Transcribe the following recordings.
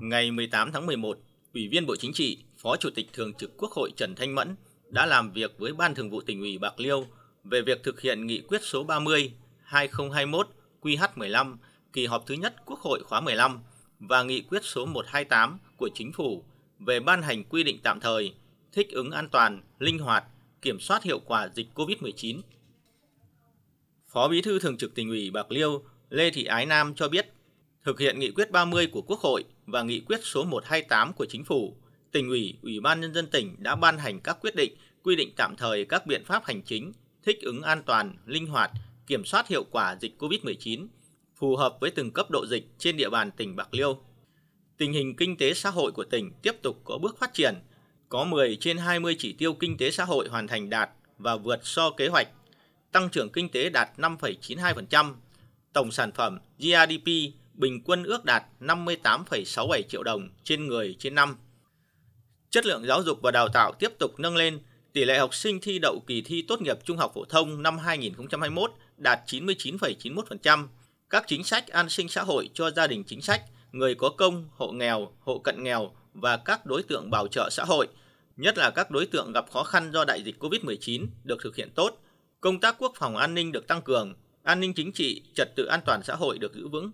Ngày 18 tháng 11, Ủy viên Bộ Chính trị, Phó Chủ tịch Thường trực Quốc hội Trần Thanh Mẫn đã làm việc với Ban Thường vụ tỉnh ủy Bạc Liêu về việc thực hiện nghị quyết số 30 2021 QH15 kỳ họp thứ nhất Quốc hội khóa 15 và nghị quyết số 128 của Chính phủ về ban hành quy định tạm thời thích ứng an toàn, linh hoạt, kiểm soát hiệu quả dịch COVID-19. Phó Bí thư Thường trực tỉnh ủy Bạc Liêu Lê Thị Ái Nam cho biết, thực hiện nghị quyết 30 của Quốc hội và nghị quyết số 128 của Chính phủ, tỉnh ủy, ủy ban nhân dân tỉnh đã ban hành các quyết định quy định tạm thời các biện pháp hành chính thích ứng an toàn, linh hoạt, kiểm soát hiệu quả dịch COVID-19 phù hợp với từng cấp độ dịch trên địa bàn tỉnh Bạc Liêu. Tình hình kinh tế xã hội của tỉnh tiếp tục có bước phát triển, có 10 trên 20 chỉ tiêu kinh tế xã hội hoàn thành đạt và vượt so kế hoạch, tăng trưởng kinh tế đạt 5,92%, tổng sản phẩm GDP bình quân ước đạt 58,67 triệu đồng trên người trên năm. Chất lượng giáo dục và đào tạo tiếp tục nâng lên, tỷ lệ học sinh thi đậu kỳ thi tốt nghiệp trung học phổ thông năm 2021 đạt 99,91%. Các chính sách an sinh xã hội cho gia đình chính sách, người có công, hộ nghèo, hộ cận nghèo và các đối tượng bảo trợ xã hội, nhất là các đối tượng gặp khó khăn do đại dịch COVID-19 được thực hiện tốt. Công tác quốc phòng an ninh được tăng cường, an ninh chính trị, trật tự an toàn xã hội được giữ vững.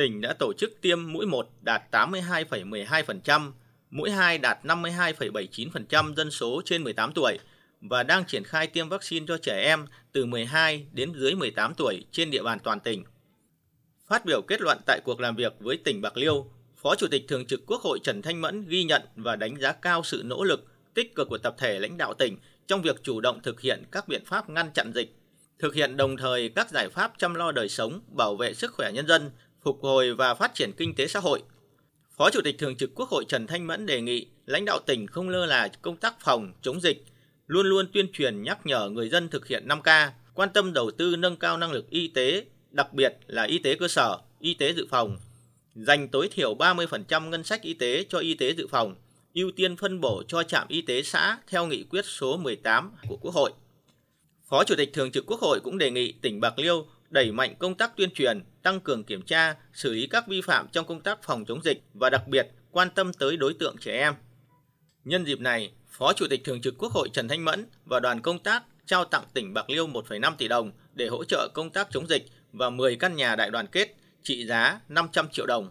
Tỉnh đã tổ chức tiêm mũi 1 đạt 82,12%, mũi 2 đạt 52,79% dân số trên 18 tuổi và đang triển khai tiêm vaccine cho trẻ em từ 12 đến dưới 18 tuổi trên địa bàn toàn tỉnh. Phát biểu kết luận tại cuộc làm việc với tỉnh Bạc Liêu, Phó Chủ tịch Thường trực Quốc hội Trần Thanh Mẫn ghi nhận và đánh giá cao sự nỗ lực, tích cực của tập thể lãnh đạo tỉnh trong việc chủ động thực hiện các biện pháp ngăn chặn dịch, thực hiện đồng thời các giải pháp chăm lo đời sống, bảo vệ sức khỏe nhân dân, phục hồi và phát triển kinh tế xã hội. Phó Chủ tịch Thường trực Quốc hội Trần Thanh Mẫn đề nghị lãnh đạo tỉnh không lơ là công tác phòng, chống dịch, luôn luôn tuyên truyền nhắc nhở người dân thực hiện 5K, quan tâm đầu tư nâng cao năng lực y tế, đặc biệt là y tế cơ sở, y tế dự phòng, dành tối thiểu 30% ngân sách y tế cho y tế dự phòng, ưu tiên phân bổ cho trạm y tế xã theo nghị quyết số 18 của Quốc hội. Phó Chủ tịch Thường trực Quốc hội cũng đề nghị tỉnh Bạc Liêu đẩy mạnh công tác tuyên truyền, tăng cường kiểm tra, xử lý các vi phạm trong công tác phòng chống dịch và đặc biệt quan tâm tới đối tượng trẻ em. Nhân dịp này, Phó Chủ tịch Thường trực Quốc hội Trần Thanh Mẫn và đoàn công tác trao tặng tỉnh Bạc Liêu 1,5 tỷ đồng để hỗ trợ công tác chống dịch và 10 căn nhà đại đoàn kết trị giá 500 triệu đồng.